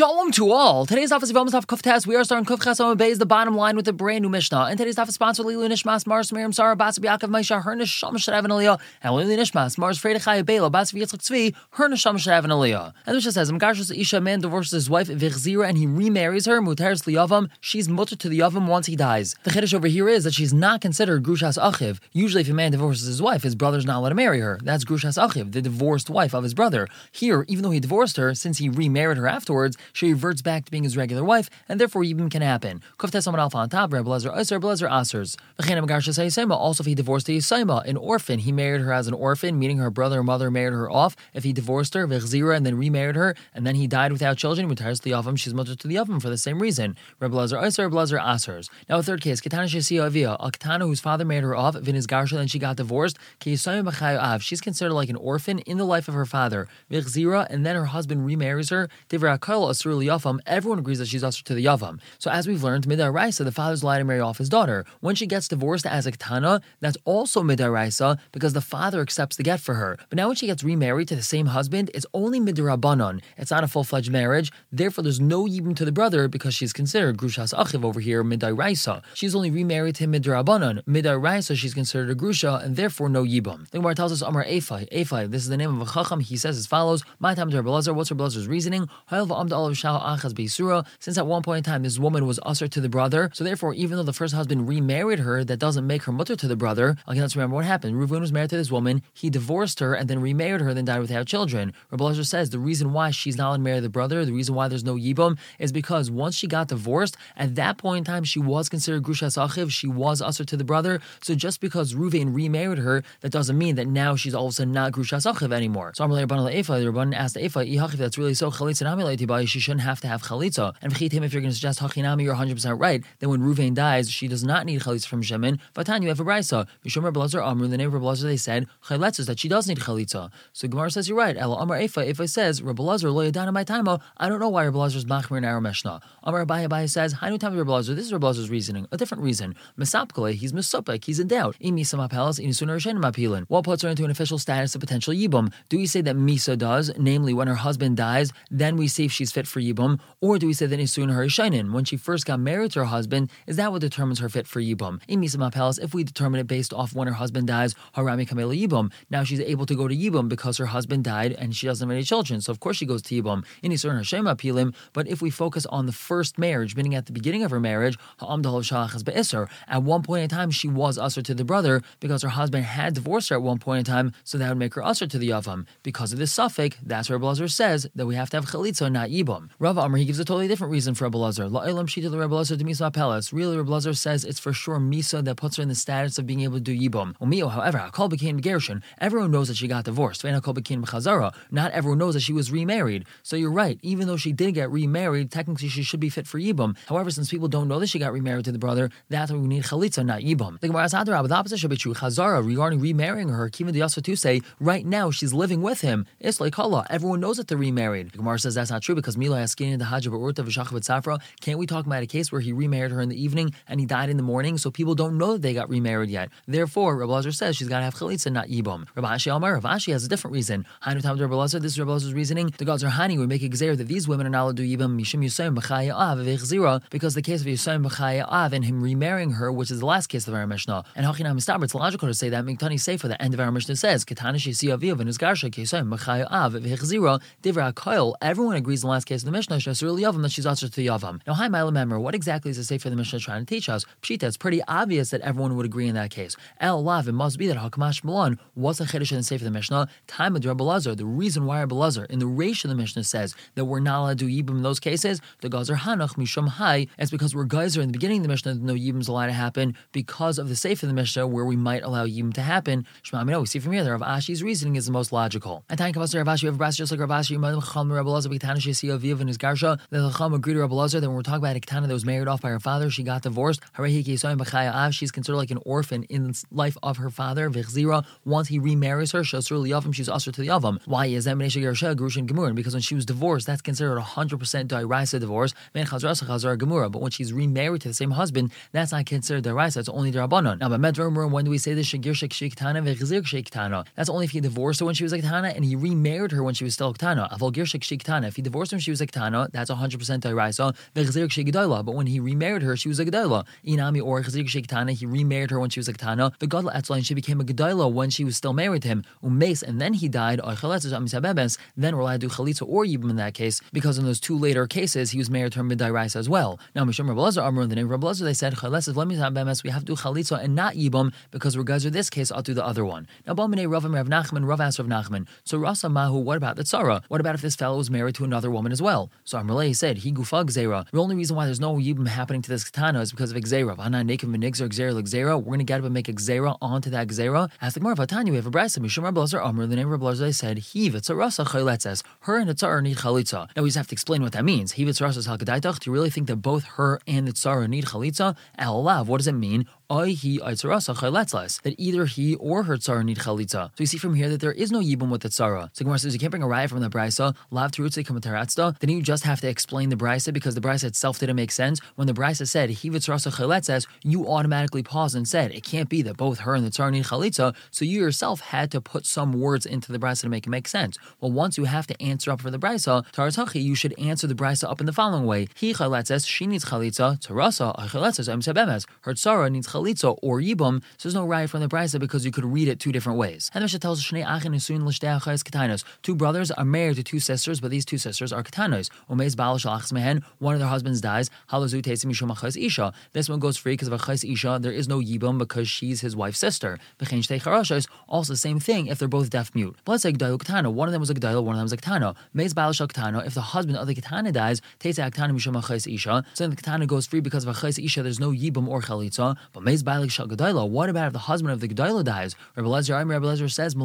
Shalom to all. Today's office of Yom Tov Kuftas. We are starting Kufchas on Bay is the bottom line with a brand new Mishnah. And today's office sponsor Lilu Nishmas Mars Miriam Sarah Bas Biakov Maisha Her Nisham Shadav and Aliyah and Lilu Nishmas Mars Freidachai Bela Bas Yitzchak Tzvi Her Nisham Shadav and Aliyah. And Mishnah says, "Mgashus Isha man divorces his wife Vichzira and he remarries her Mutaris Liyavam. She's mutter to the Yavam once he dies. The chiddush over here is that she's not considered Grushas Achiv. Usually, if a man divorces his wife, his brother's not allowed to marry her. That's Grushas Achiv, the divorced wife of his brother. Here, even though he divorced her, since he remarried her afterwards, she reverts back to being his regular wife, and therefore Yibam can happen. On top, Asers. Also, if he divorced a Yisayma, an orphan, he married her as an orphan, meaning her brother or mother married her off. If he divorced her, Vechzira, and then remarried her, and then he died without children, retires to the Yavam, she's mother to the Yavam for the same reason. Asers. Now, a third case, Ketana Shesia Avia, a Ketana whose father married her off, Vin is Garsha, and she got divorced. She's considered like an orphan in the life of her father. Vechzira, and then her husband remarries her. Divra Asur Yavam, everyone agrees that she's usher to the Yavam. So as we've learned, Midar Raisa, the father's allowed to marry off his daughter. When she gets divorced as a Ketana, that's also Midar Raisa because the father accepts the get for her. But now when she gets remarried to the same husband, it's only Midarabanon. It's not a full-fledged marriage. Therefore, there's no Yibim to the brother because she's considered Grushas Achiv over here, Midar Raisa. She's only remarried to him Midarabanon. Midar Raisa, she's considered a Grusha and therefore no Yibum. The Gemara tells us Amar Ephai. Ephai, this is the name of a Chacham. He says as follows, My time to Rebbe What's Rebbe reasoning? Since at one point in time this woman was usher to the brother, so therefore, even though the first husband remarried her, that doesn't make her mutter to the brother. Okay, let's remember what happened. Reuven was married to this woman, he divorced her and then remarried her, then died without children. Rabbi says the reason why she's not allowed to marry the brother, the reason why there's no yibum, is because once she got divorced, at that point in time, she was considered grusha sachiv, she was usher to the brother. So just because Reuven remarried her, that doesn't mean that now she's all of a sudden not grusha sachiv anymore. So Amalei Rabban Efa, the Rabban asked that's really so, chalitza she shouldn't have to have chalitza. And if you're going to suggest hachinami, you're 100% right. Then when Ruvain dies, she does not need chalitza from Shemin. Vatan, you have a brisa. Mishum Blazer Amru, the name of Blazer, they said chalitza that she does need chalitza. So Gemara says you're right. Ela Amar Efa, if it says Rabbi Lazar lo yadana my time, I don't know why Rabbi is machmir in our Mishnah. Amar Abaye Abaye says Hainu tam Rabbi Lazar. This is Rabbi Lazar's reasoning, a different reason. Mesapkale, he's misupek, he's in doubt. Imi samapelas inisuna rishenim apilin. What puts her into an official status of potential yibum? Do we say that Misa does, namely when her husband dies, then we see if she's for yibum, or do we say that Isun her Shainin, when she first got married to her husband, is that what determines her fit for Yibum? In Misama Palace, if we determine it based off when her husband dies, Harami Kamela Yibum, now she's able to go to Yibum because her husband died and she doesn't have any children. So of course she goes to Yibum. In Isun Hashem Apilim, but if we focus on the first marriage, meaning at the beginning of her marriage, at one point in time she was usher to the brother because her husband had divorced her at one point in time, so that would make her usher to the Yavam. Because of this suffix, that's where Blazer says that we have to have Chalitza, not Yibum. Rav Amr, he gives a totally different reason for Rebbe Lazar. La'ilam shita Rebbe Lazar to Misa Pelas. Really, Rebbe Lazar says it's for sure Misa that puts her in the status of being able to do Yibum. Umio, however, Hakol became Gershon. Everyone knows that she got divorced. Hakol became Chazara. Not everyone knows that she was remarried. So you're right. Even though she did get remarried, technically she should be fit for Yibum. However, since people don't know that she got remarried to the brother, that's why we need Chalitza, not Yibum. The Gemara Sadra, the opposite should be true. Chazara, regarding remarrying her, Kiva Yasa to say, right now she's living with him. It's like Allah. Everyone knows that they're remarried. The Gemara says that's not true because The Hajj Safra. Can't we talk about a case where he remarried her in the evening and he died in the morning, so people don't know that they got remarried yet? Therefore, Rabbi Lazar says she's got to have chalitza, not yibum. Rabbi Ashi Rav Ashi has a different reason. Hainu Tam Rabbi Lazar, this is Rabbi Lazar's reasoning. The gods are Hani would make a gzer that these women are not allowed to do yibum mishum yusayim b'chaya av because the case of yusayim b'chaya av and him remarrying her, which is the last case of our Mishnah. And Hachinam Mistaber, it's logical to say that Miktani Sefer, the end of our Mishnah says, Ketana Shisi Aviv and Isgarsha Kesayim b'chaya av v'chzira divra koil. Everyone agrees the last case of the Mishnah, Shasur Yavam, that she's also to Yavam. Now, hi, my remember, what exactly is the Sefer the Mishnah trying to teach us? Pshita, it's pretty obvious that everyone would agree in that case. El Lav, it must be that Hakamash Malon was a Chiddush in the the Mishnah, time of Rabbi Lazar. The reason why Rabbi Lazar in the Reish of the Mishnah says that we're not allowed to do in those cases, the Gazer Hanach Mishum Hai, it's because we're Geyser in the beginning of the Mishnah, no Yibim's allowed to happen because of the Sefer of the Mishnah where we might allow Yibim to happen. Shema we see from here that Rav Ashi's reasoning is the most logical. And to Rav Ashi, Rav Ashi, just like Rav Ashi, Rabbi Lazar, B'Tana Shesi Aviv and his Garsha, the Chacham agreed to Rabbi Lazar that when we're talking about a Ketana that was married off by her father, she got divorced. She's considered like an orphan in the life of her father. Once he remarries her, she's usher to the Yavam. Why is that? Because when she was divorced, that's considered a 100% Dairaisa divorce. But when she's remarried to the same husband, that's not considered Dairaisa, it's only Darabanan. Now, but when do we say this? That's only if he divorced her when she was a Ketana and he remarried her when she was still a Ketana. If he divorced her, she was a ketana. That's 100% dairaisa. But when he remarried her, she was a gedayla. Inami or chazik sheketana, he remarried her when she was a ketana. The gadla etzlain, she became a gedayla when she was still married to him. Umes, and then he died. Then we're allowed to do chalitza or yibum in that case because in those two later cases he was married to her midairaisa as well. Now Mishum Rabbi Amr in the name of they said we have to do chalitza and not yibum because regards to this case, I'll do the other one. Now Balmine Rav Rav Nachman, Rav asked Rav Nachman. So Rasa Mahu, what about the tzara? What about if this fellow was married to another woman as well? So Amrullah said he gufag zera. The only reason why there's no yibum happening to this katana is because of exera. Vana nekim v'nigzer exera l'exera. We're going to get up and make exera onto that exera. Ask the Gemara, we have a brisa. Mishum Rabbi Lazar Amr, the name of said he v'tzarasa chayletzes. Her and the tzara need chalitza. Now we just have to explain what that means. He v'tzarasa halkadaitach. Do you really think that both her and the tzara need chalitza? Alav, what does it mean? That either he or her tzara need chalitza. So you see from here that there is no yibum with the tzara. So Gemara says you can't bring a raya from the brisa, lav. Then you just have to explain the brisa because the brisa itself didn't make sense. When the brisa said he chaletzas, you automatically paused and said it can't be that both her and the tzara need chalitza. So you yourself had to put some words into the brisa to make it make sense. Well, once you have to answer up for the brisa, taratzachi, you should answer the brisa up in the following way: He chaletzas, she needs chalitza. Her tzara needs chalitza chalitza or yibum, so there's no right from the brisa because you could read it two different ways. And the Mishnah tells us two brothers are married to two sisters, but these two sisters are katanos. One of their husbands dies. This one goes free because of a chais isha. There is no yibum because she's his wife's sister. V'chein Shtei Charashos, Also same thing if they're both deaf mute. But let's say. One of them was a gdail, one of them was a katana. katana. If the husband of the katana dies, isha. So then the katana goes free because of a chais isha. There's no yibum or chalitza. But Meiz Bailik Shal Gedaila. What about if the husband of the Gedaila dies? Rabbi Lezer, Rabbi Lezer says,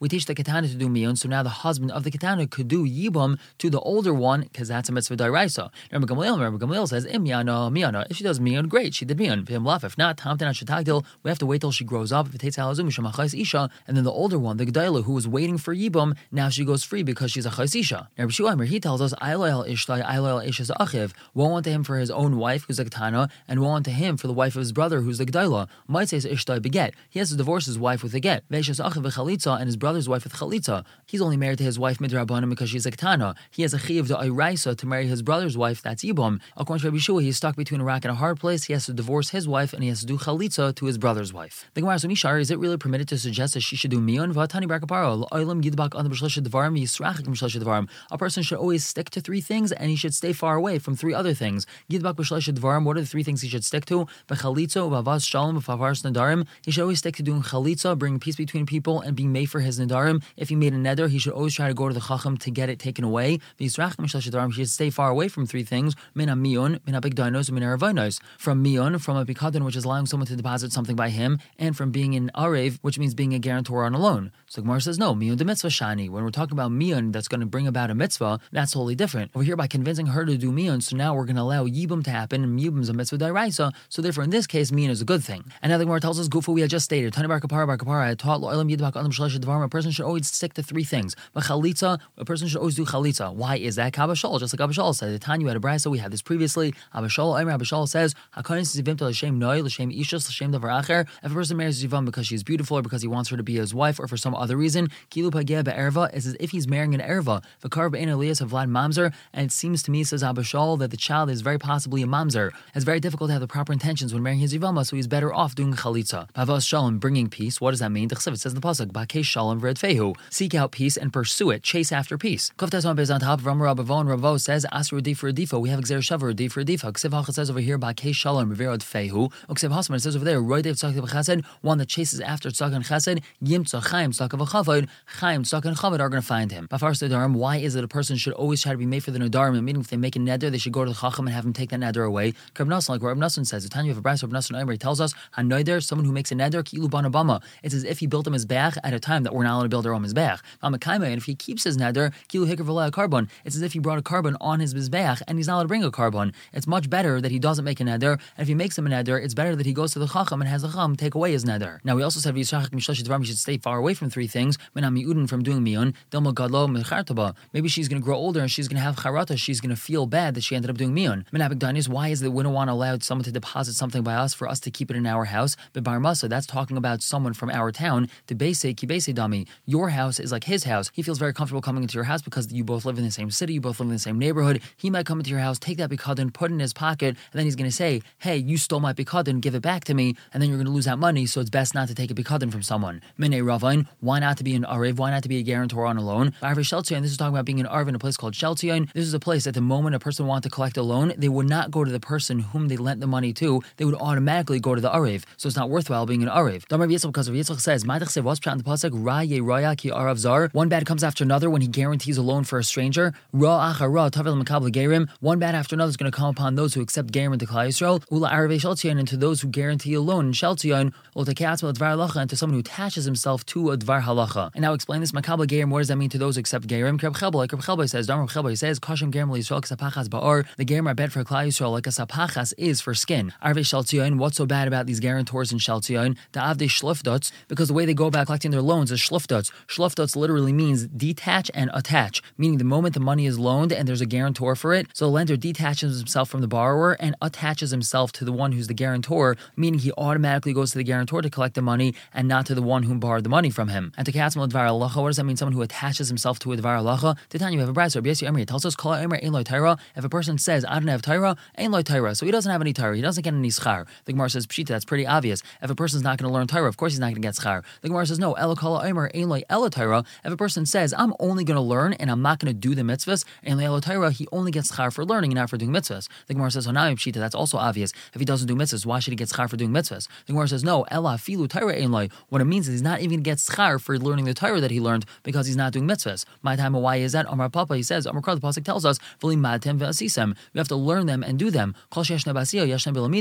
we teach the Katana to do Miyun, so now the husband of the Katana could do Yibam to the older one, because that's a mitzvah Dairaisa. Rabbi Gamliel, Rabbi Gamliel says, Im Yana Miyana. If she does Miyun, great, she did Miyun. If not, Tamtan Shatagdil, we have to wait till she grows up. If it takes Halazum, Shamachais Isha, and then the older one, the Gedaila, who was waiting for Yibam, now she goes free because she's a Chais Isha. Rabbi Shuaimer, he tells us, Ailoel Ishtai, Ailoel Isha's Achiv. Woe unto him for his own wife, who's a Katana, and woe unto him for the wife of his brother, who's the Gdaila. Might say Ishtai beget. He has to divorce his wife with a get. Veishas Chalitza and his brother's wife with Chalitza. He's only married to his wife Midrabanim because she's a Ketana. He has a Chiv the Iraisa to marry his brother's wife, that's Ibom. According to Rabbi Shua, he's stuck between a rock and a hard place. He has to divorce his wife and he has to do Chalitza to his brother's wife. The Gemara Mishar, is it really permitted to suggest that she should do Mion? Vatani Barakaparo. Yidbak on the A person should always stick to three things and he should stay far away from three other things. Yidbak Dvarim, what are the three things he should stick to? Bechalitza, Uvavaz Shalom, Favars Nadarim. He should always stick to doing Chalitza, bringing peace between people, and being made for his Nadarim. If he made a neder, he should always try to go to the Chacham to get it taken away. He should stay far away from three things: Mina Mion, Mina Bigdainos, Mina Ravainos. From Mion, from a Pikadon, which is allowing someone to deposit something by him, and from being an Arev, which means being a guarantor on a loan. So Gemara says, no, Mion de mitzvah shani. When we're talking about Mion that's going to bring about a mitzvah, that's totally different. Over here, by convincing her to do Mion, so now we're going to allow Yibum to happen, and Yibum's a mitzvah dairaisa, so therefore in this case, Mion is a good thing. And now the Gemara tells us, Gufa, we had just stated, Tani Bar Kapara Bar Kapara, I taught Lo'ilam Yidbak Adam Shalash a person should always stick to three things. But Chalitza, a person should always do Chalitza. Why is that? Kabashal, just like Abba Shaul said. The Tanya had a brisa, we had this previously. Abba Shaul, Omer Abba Shaul says, Hakanis Zivim to L'Shem Noi, L'Shem Ishas, L'Shem Davar Acher. If a person marries Zivam because she's beautiful or because he wants her to be his wife or for some other reason, Kilu Pageh Be'erva is as if he's marrying an Erva. Vakar Be'en Elias of Vlad Mamzer, and it seems to me, says Abba Shaul, that the child is very possibly a Mamzer. It's very difficult to have the proper intentions when marrying his Zivama, so he's better off doing Chalitza. Pavos Shalom, bringing peace. What does that mean? It says in the Pasuk, Bakesh Shalom Fehu. Seek out peace and pursue it. Chase after peace. Koftas on on top Ramar Rabavon Ravo says, Asr Difa Radifa. We have Xer Shavar Difa Radifa. Ksiv says over here, Bakesh Shalom Reverod Fehu. Ksiv Hasman says over there, Roy Dev Tzak Chesed, one that chases after Tzak and Chesed, Yim Tzak Chaim Tzak of Chavod, Chaim Tzak and are going to find him. Bafar Nadarim, why is it a person should always try to be made for the Nadarim? Meaning, if they make a neder, they should go to the Chacham and have him take that neder away. Krab Nassan, like Rab Nassan says, Tanya of a Rab Nassan Omer tells us, Hanoider, someone who makes a neder, Kilu Banabama. It's as if he built his back at a time that we're not allowed to build our own mizbeach. And if he keeps his neder, kilu hikr carbon, it's as if he brought a carbon on his mizbeach and he's not allowed to bring a carbon. It's much better that he doesn't make a neder, and if he makes him a neder, it's better that he goes to the chacham and has the chacham take away his neder. Now we also said he should stay far away from three things. from doing miyun, Maybe she's going to grow older and she's going to have charata. She's going to feel bad that she ended up doing miyun. Why is it that we don't want to allow someone to deposit something by us for us to keep it in our house. But Barmasa, that's talking about someone from our town. The base kibese dami. Your house is like his house. He feels very comfortable coming into your house because you both live in the same city, you both live in the same neighborhood. He might come into your house, take that bikadin, put it in his pocket, and then he's going to say, "Hey, you stole my bikadin, give it back to me," and then you're going to lose that money. So it's best not to take a bikadin from someone. Mine Ravain, why not to be an arev? Why not to be a guarantor on a loan? Arve Sheltion, this is talking about being an arv in a place called Sheltion. This is a place at the moment a person wanted to collect a loan, they would not go to the person whom they lent the money to. They would automatically go to the arev. So it's not worthwhile being an arev. Damar Yitzchak because of Yitzchak says, "Ma'atach what's pshat in the pasuk? Ra'ye raya ki arav zar." One bad comes after another when he guarantees a loan for a stranger. Ra ra tavel makabel gerim. One bad after another is going to come upon those who accept gerim into Klal Yisrael. Ula sheltion and to those who guarantee a loan in sheltion. Ul tekatzel advar halacha and to someone who attaches himself to a dvar halacha. And now explain this makabel gerim. What does that mean to those who accept gerim? Kreb Chelba, like Kreb Chelba says, Damar Chelba says, Kashim gerim Yisrael kasapachas ba'ar. The gerim are bed for Klal Yisrael like a sapachas is for skin. Arve. What's so bad about these guarantors in sheltion? The avde shlufdots because the way they go about collecting their loans is shlufdots. Shlufdots literally means detach and attach, meaning the moment the money is loaned and there's a guarantor for it, so the lender detaches himself from the borrower and attaches himself to the one who's the guarantor, meaning he automatically goes to the guarantor to collect the money and not to the one who borrowed the money from him. And to Katzmal Dvar Allah, what does that mean? Someone who attaches himself to a Dvar. Titania, you have a bride, so Rabbi Emery tells us, Kala Emer Ein Tyra. If a person says, I don't have Tyra, Ein Loi Tyra, so he doesn't have any Tyra, he doesn't get any schar. The Gemara says, Pshita, that's pretty obvious. If a person's not going to learn Tyra, of course he's not going to get schar. The Gemara says, no, Elokala Omer, Ein Loi Elatyra. If a person says, I'm only going to learn and I'm not going to do the mitzvahs, Loi Elatyra, he only gets schar for learning and not for doing mitzvahs. The Gemara says, oh, Hanayim Pshita, that's also obvious. If he doesn't do mitzvahs, why should he get schar for doing mitzvahs? The Gemara says, no, Ela Filu Tyra Ein Loi. What it means is he's not even going to get schar for learning the Tyra that he learned because he's not doing mitzvahs. My time, why is that? Amar Papa, he says, Amar Kar, the Pasuk tells us. You have to learn them and do them.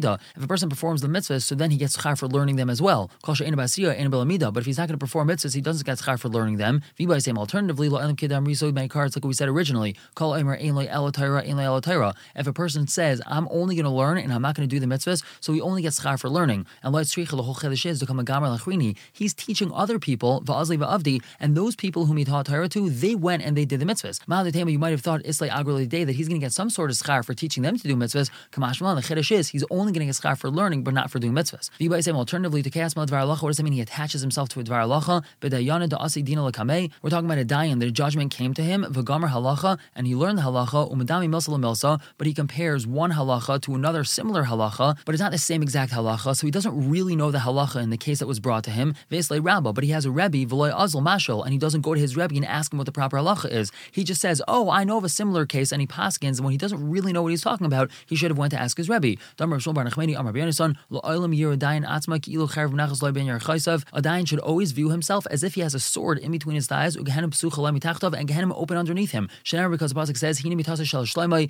Bilamida. If a person performs the mitzvahs, so then he gets schar for learning them as well. But if he's not going to perform mitzvahs, he doesn't get schar for learning them. Alternatively, cards like we said originally. If a person says, I'm only going to learn and I'm not going to do the mitzvahs, so he only gets schar for learning. And. He's teaching other people, and those people whom he taught Torah to, they went and they did the mitzvahs. You might have thought Islay Agrali Day that he's going to get some sort of schar for teaching them to do mitzvahs. The Chedesh is, he's only going to get schar for learning, but not for doing mitzvahs. V'ibay same alternatively to Kasma Dvar Alacha, what does that mean? He attaches himself to a Dvar Alacha, B'dayana da Dina Lakame. We're talking about a dayan a judgment came to him, V'gamer Halacha, and he learned the Halacha, Umadami Milsa Milsa, but he compares one Halacha to another similar Halacha, but it's not the same exact Halacha, so he doesn't really know the Halacha in the case that was brought to him, Vesley Rabba, but he has a Rebbe, V'loy Azal Mashal, and he doesn't go to his Rebbe and ask him what the proper Halacha is. He just says, oh, I know of a similar case, and he paskins, and when he doesn't really know what he's talking about, he should have went to ask his Rebbe. A dayan should always view himself as if he has a sword in between his thighs, and Gehenim open underneath him. Shenar, because the Pasuk says,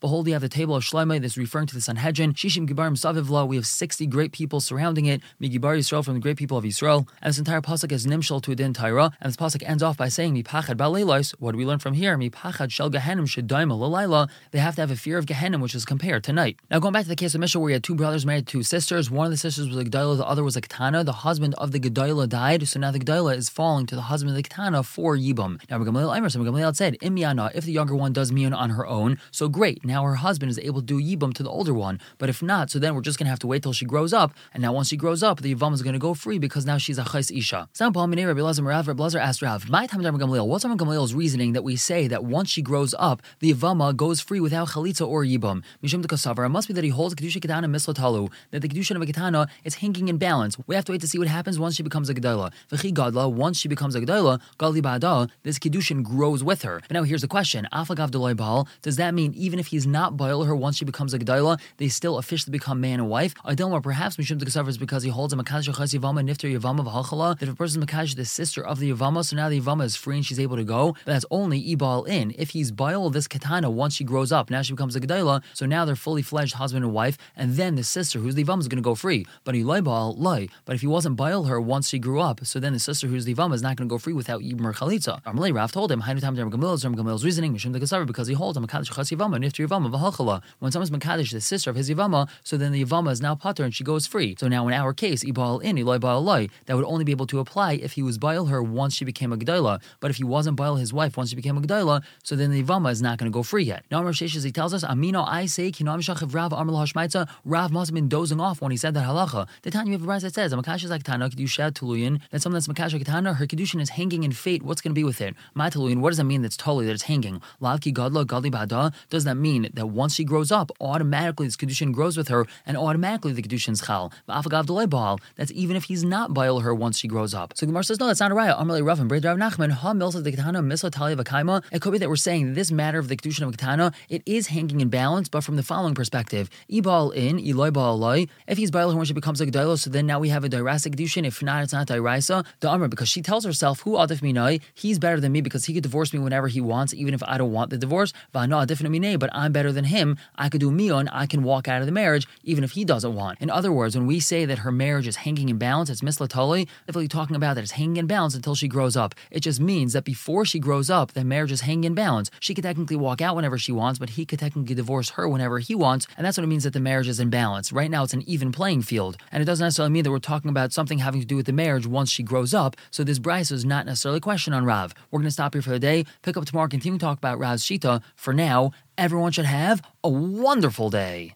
Behold, you have the table of Shloimeh, this is referring to the Sanhedrin. Shishim Gibarim Savivla, we have 60 great people surrounding it. Migibar Yisrael from the great people of Israel. And this entire Pasuk is Nimshal to a din Tyra. And this Pasuk ends off by saying, Mipachad Baleilos. What do we learn from here? Mipachad Shel Gehenim Shedaima Lalayla. They have to have a fear of Gehenim, which is compared to night. Now, going back to the case of Mishnah, where he had two brothers married to two sisters. One of the sisters was a Gedalah, the other was a Ketana. The husband of the Gedalah died, so now the Gedalah is falling to the husband of the Ketana for Yibam. Now, Gamaliel Emerson, Gamaliel said, Imyana, if the younger one does Mian on her own, so great. Now her husband is able to do Yibam to the older one. But if not, so then we're just going to have to wait till she grows up. And now once she grows up, the Yivam is going to go free because now she's a Chais Isha. Sam Rabbi Lazar asked Rav, my time what's Rabbi Gamaliel's reasoning that we say that once she grows up, the Yivama goes free without Chalitza or Yibam? Mishum de it must be that he holds Kedusha Ketana That the Kedusha of a Ketana is hanging in balance. We have to wait to see what happens once she becomes a Gedala. V'chi Gadla, once she becomes a Gedala, Gali Ba'ada, this Kedushin grows with her. Now here's the question, Afagav Delay Baal, does that mean even if he's not Baal her once she becomes a Gedala, they still officially become man and wife? I perhaps Mishum is because he holds a Makash Chas Yavama Nifter Yavama V'Halchala, that if a person is Makash the sister of the Yavama, so now the Yavama is free and she's able to go, but that's only Ibal in. If he's Baal this Katana once she grows up, now she becomes a Gedala, so now they're fully fledged husband and wife, and then the sister who's the Yavama is going to go free. But Eloi Baal, Loi. But if he wasn't Baal her once she grew up, so then the sister who's the Yavama is not going to go free without Yibmer Chalitza. Amalei Rav told him, Hainu Tam Gamil's Gamil's reasoning, the Kasavar, because he holds a Makadish Chas Yavama, V'Halchala. When someone's Makadish, the sister of his Yavama, so then the Yavama is now Pater and she goes free. So now in our case, Ibal in, Eloi Baal Loi, that would only be able to apply if he was Baal her once she became a Gdaila. But if he wasn't Baal his wife once she became a Gdaila, so then the Yavama is not going to go free yet. Now Rav Sheshes, he tells us, Amino I say, Kinam Shachav Rav Amr Hashmaitza, Rav must must have been dozing off when he said that halacha. The Tanya of that says, Makasha Zaktana, Kedusha Tuluyin, that someone that's Makasha Katana, her Kedushin is hanging in fate. What's going to be with it? My Tuluyin, what does that mean that's totally that it's hanging? Lavki Gadla, Gadli Bada, does that mean that once she grows up, automatically this Kedushin grows with her and automatically the Kedushin's Chal? That's even if he's not Baal her once she grows up. So Gemara says, no, that's not a raya. Amalei Rav and Braid Nachman, Ha Milsa the Ketana, Misla Talia Vakaima. It could be that we're saying this matter of the Kedushin of Ketana, it is hanging in balance, but from the following perspective. Ibal in, Eloi If he's Baal when she becomes a Gedailah, so then now we have a Dairasa Kedushin. If not, it's not Dairaisa. The Amr, because she tells herself, Who Adif Minai, he's better than me because he could divorce me whenever he wants, even if I don't want the divorce. But I'm better than him. I could do Mion, I can walk out of the marriage, even if he doesn't want. In other words, when we say that her marriage is hanging in balance, it's Mislatoli, definitely talking about that it's hanging in balance until she grows up. It just means that before she grows up, the marriage is hanging in balance. She could technically walk out whenever she wants, but he could technically divorce her whenever he wants, and that's what it means that the marriage is in balance. Right now, it's an even playing field, and it doesn't necessarily mean that we're talking about something having to do with the marriage once she grows up. So this Bryce is not necessarily a question on Rav. We're going to stop here for the day, pick up tomorrow, continue to talk about Rav's Shita. For now, everyone should have a wonderful day.